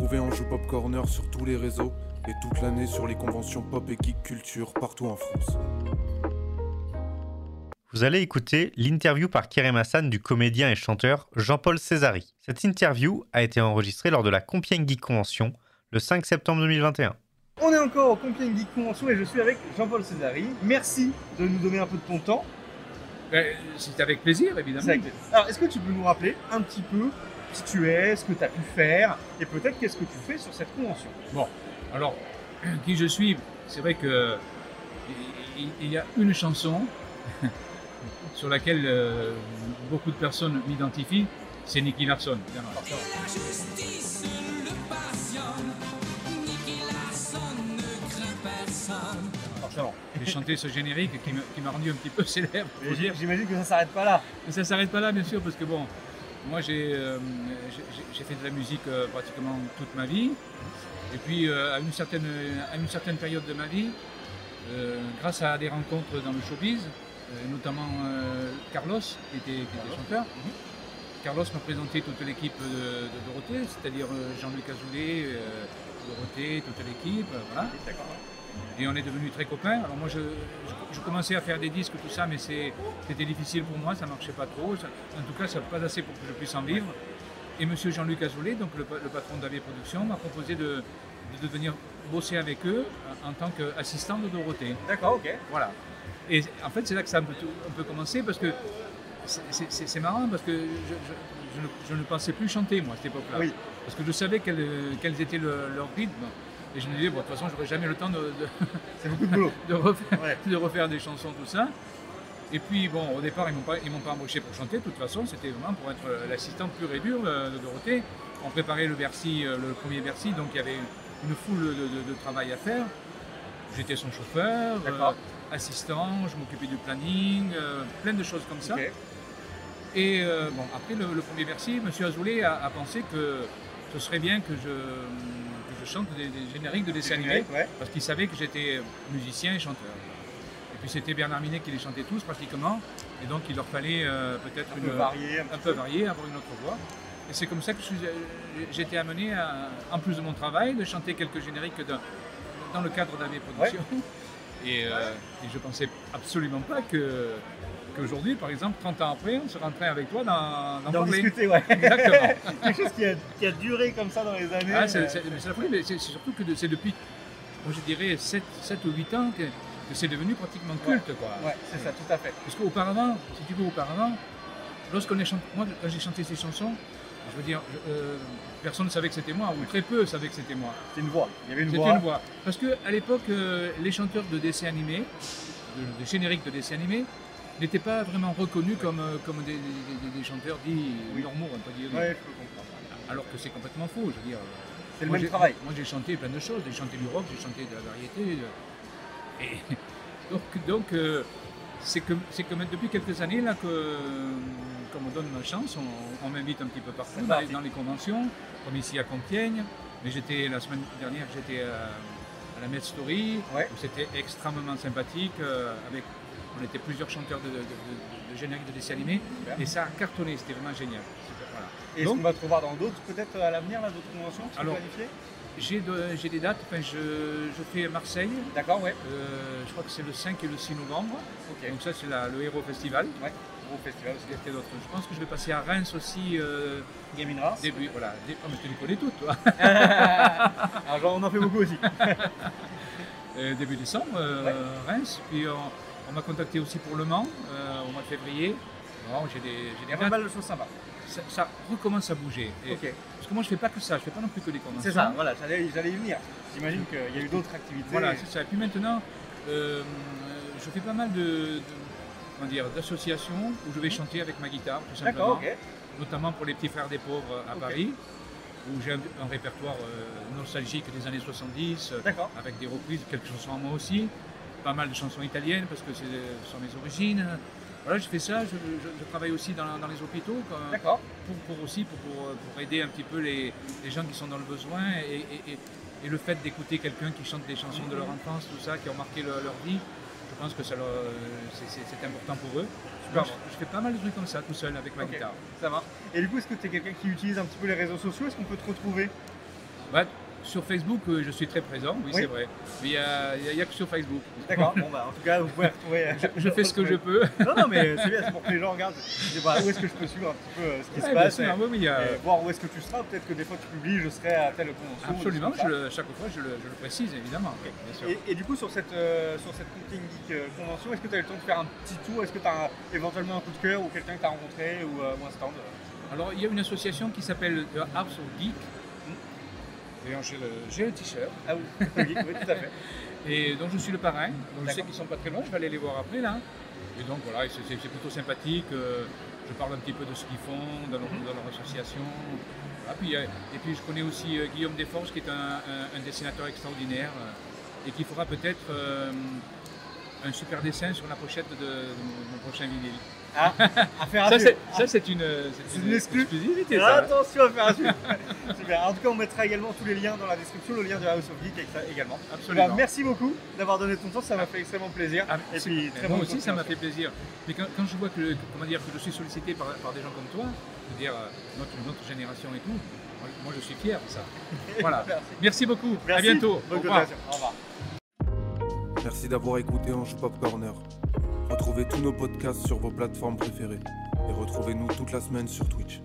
retrouver en Joue Pop Corner sur tous les réseaux et toute l'année sur les conventions pop et geek culture partout en France. Vous allez écouter l'interview par Kerem Hassan du comédien et chanteur Jean-Paul Césari. Cette interview a été enregistrée lors de la Compiègne Geek Convention le 5 septembre 2021. On est encore au Compiègne Geek Convention et je suis avec Jean-Paul Césari. Merci de nous donner un peu de ton temps. Ben, C'est avec plaisir, évidemment. Avec. Alors, est-ce que tu peux nous rappeler un petit peu qui tu es, ce que tu as pu faire et peut-être qu'est-ce que tu fais sur cette convention Bon, alors, qui je suis C'est vrai que il- y a une chanson sur laquelle euh, beaucoup de personnes m'identifient, c'est Nicky Larson, évidemment. La justice le passionne, Nicky Larson ne craint personne. Forcément. J'ai chanté ce générique qui m'a rendu un petit peu célèbre. J'imagine que ça s'arrête pas là. Mais ça s'arrête pas là, bien sûr, parce que bon, moi j'ai euh, j'ai- fait de la musique euh, pratiquement toute ma vie. Et puis euh, à, une certaine, à une certaine période de ma vie, grâce à des rencontres dans le showbiz, notamment Carlos, qui était, qui était chanteur, Carlos m'a présenté toute l'équipe de, de Dorothée, c'est-à-dire Jean-Luc Azoulay, Dorothée, toute l'équipe, voilà. Et on est devenus très copains. Alors moi, je, je- je commençais à faire des disques, tout ça, mais c'était difficile pour moi, ça marchait pas trop. Ça- en tout cas, ça pas assez pour que je puisse en vivre. Et Monsieur Jean-Luc Azoulay, donc le, pa- le patron d'AV Productions, m'a proposé de, de venir bosser avec eux en, en tant qu'assistant de Dorothée. D'accord, ok. Voilà. Et en fait, c'est là que ça a un peu, un peu commencé parce que c'est- marrant parce que je, je- je ne, je ne pensais plus chanter moi à cette époque-là. Oui. Parce que je savais quels, quels étaient le- leurs rythmes. Et je me disais, bon, de toute façon, j'aurais jamais le temps de, de- beaucoup de boulot. de refaire, Ouais. de refaire des chansons, tout ça. Et puis, bon, au départ, ils ne m'ont pas, ils m'ont pas embauché pour chanter. De toute façon, c'était vraiment pour être euh, l'assistant pur et dur euh, de Dorothée. On préparait le Bercy, euh, le premier Bercy, donc il y avait une foule de, travail à faire. J'étais son chauffeur, euh, assistant, je m'occupais du planning, euh, plein de choses comme ça. Et euh, bon, après le, le premier Bercy, M. Azoulay a, a pensé que ce serait bien que je, que je chante des, des génériques de dessins animés Ouais. parce qu'il savait que j'étais musicien et chanteur. Et puis c'était Bernard Minet qui les chantait tous pratiquement, et donc il leur fallait euh, peut-être Un peu varié. Un, un petit peu varié, avoir une autre voix. Et c'est comme ça que euh, été amené, à, en plus de mon travail, de chanter quelques génériques dans, dans le cadre d'AV Productions. Et, euh, et je pensais absolument pas que qu'aujourd'hui, par exemple, 30 ans après, on serait en train avec toi d'en D'en parler. discuter, ouais. Exactement. Quelque chose qui a, qui a duré comme ça dans les années. Ah, c'est euh, c'est- c'est la folie, mais c'est c'est surtout que de- c'est depuis, moi, je dirais, 7, 7 ou 8 ans que, que c'est devenu pratiquement culte. Quoi. Ouais, c'est ça, tout à fait. Parce qu'auparavant, si tu veux, auparavant, lorsqu'on est chanté, moi, quand j'ai chanté ces chansons, je veux dire, je- euh, personne ne savait que c'était moi, ou très peu savaient que c'était moi. C'est une voix. Il y avait une C'était voix. une voix. Parce qu'à l'époque, euh, les chanteurs de dessins animés, de, de génériques de dessins animés, n'étaient pas vraiment reconnus comme, euh, comme des, des- des- des chanteurs dits Oui. normaux, on peut dire. Ouais, je peux comprendre. Alors que c'est complètement faux, je veux dire. C'est le Moi, même j'ai- travail. Moi, j'ai chanté plein de choses. J'ai chanté du rock, j'ai chanté de la variété. de- Et donc, donc euh, c'est que, que depuis quelques années là, que, qu'on me donne ma chance, on, on m'invite un petit peu partout dans les, parti. dans les conventions, comme ici à Compiègne. Mais j'étais la semaine dernière, j'étais à, à la Med Story, Ouais. où c'était extrêmement sympathique. euh, avec, on était plusieurs chanteurs de, de, de- de génériques de dessins animés, Super. et ça a cartonné, c'était vraiment génial. Super, voilà. Et est-ce Donc- qu'on va te revoir dans d'autres, peut-être à l'avenir, là, d'autres conventions qui Alors- J'ai, de- j'ai des dates, enfin, je, je fais Marseille, D'accord, ouais. euh, je crois que c'est le 5 et le 6 novembre. Donc ça c'est le Héros Festival. Ouais. Festival aussi. Je pense que je vais passer à Reims aussi euh, Race. début. Voilà. dé- oh, mais tu les connais toutes, toi. Alors, genre, on en fait beaucoup aussi. Euh, début décembre, euh, Ouais. Reims. Puis on, on m'a contacté aussi pour Le Mans euh, au mois de février. Bon, j'ai des, j'ai pas mal de choses. Ça, ça recommence à bouger. Et- Ok. Parce que moi je fais pas que ça, je fais pas non plus que des conventions. C'est ça, voilà, j'allais j'allais y venir. J'imagine qu'il y a eu d'autres activités. Voilà, c'est ça. Et puis maintenant, euh, je fais pas mal de, de- comment dire, d'associations où je vais chanter avec ma guitare, tout simplement. D'accord, ok. Notamment pour les petits frères des pauvres à Ok. Paris, où j'ai un, un répertoire euh, nostalgique des années 70, euh, D'accord. avec des reprises, quelques chansons à moi aussi, pas mal de chansons italiennes parce que c'est- ce sont mes origines. Voilà, je fais ça, je, je- je travaille aussi dans, dans les hôpitaux D'accord. pour, pour aussi pour, pour, pour aider un petit peu les, les gens qui sont dans le besoin et, et- et- et le fait d'écouter quelqu'un qui chante des chansons de leur enfance, tout ça, qui ont marqué leur, leur vie, je pense que ça leur- c'est- important pour eux. Super. Je, fais pas mal de trucs comme ça tout seul avec ma guitare. Ça va. Et du coup, est-ce que tu es quelqu'un qui utilise un petit peu les réseaux sociaux? Est-ce qu'on peut te retrouver? Bah, sur Facebook, euh, je suis très présent, oui, Oui. c'est vrai. Mais il n'y a, que sur Facebook. D'accord, bon bah en tout cas vous pouvez retrouver. euh, Je fais ce que je peux. Non, non, mais c'est bien, c'est pour que les gens regardent. Je où est-ce que je peux suivre un petit peu euh, ce qui se Ouais, passe sûr, et, oui, oui, et voir où est-ce que tu seras. Peut-être que des fois tu publies, je serai à telle convention. Absolument, je le- chaque fois je le, je le précise évidemment. bien sûr. Et, et du coup, sur cette, euh, sur cette Cooking Geek euh, convention, est-ce que tu as eu le temps de faire un petit tour? Est-ce que tu as éventuellement un coup de cœur ou quelqu'un que tu as rencontré ou, euh, ou un stand Alors il y a une association qui s'appelle The House of Geek. J'ai le- j'ai t-shirt Ah oui, oui, oui, tout à fait. et dont je suis le parrain. Donc je sais qu'ils sont pas très loin, je vais aller les voir après là. Et donc voilà, c'est plutôt sympathique. euh, je parle un petit peu de ce qu'ils font dans leur, Mhm. dans leur association. Voilà, puis, euh, et puis je connais aussi euh, Guillaume Desforges qui est un, un- un dessinateur extraordinaire et qui fera peut-être euh, un super dessin sur la pochette de, de mon, mon prochain vinyle. Ah, à Ça c'est, ça, c'est une, C'est une exclu exclusivité. Ça. attention à faire à suivre. Super. En tout cas, on mettra également tous les liens dans la description, le lien de House of Geek également. Absolument. Bah, merci beaucoup d'avoir donné ton temps, ça m'a fait extrêmement plaisir. Ah, et c'est- puis très moi aussi, ça m'a fait plaisir. Mais quand, quand je vois que, comment dire, que je suis sollicité par, par des gens comme toi, c'est-à-dire euh, notre, notre génération et tout, moi, je suis fier de ça. Voilà. Merci. Merci beaucoup. À Merci. bientôt. Bonne Au revoir. continuation. Au revoir. Merci d'avoir écouté Ange Pop. Retrouvez tous nos podcasts sur vos plateformes préférées. Et retrouvez-nous toute la semaine sur Twitch.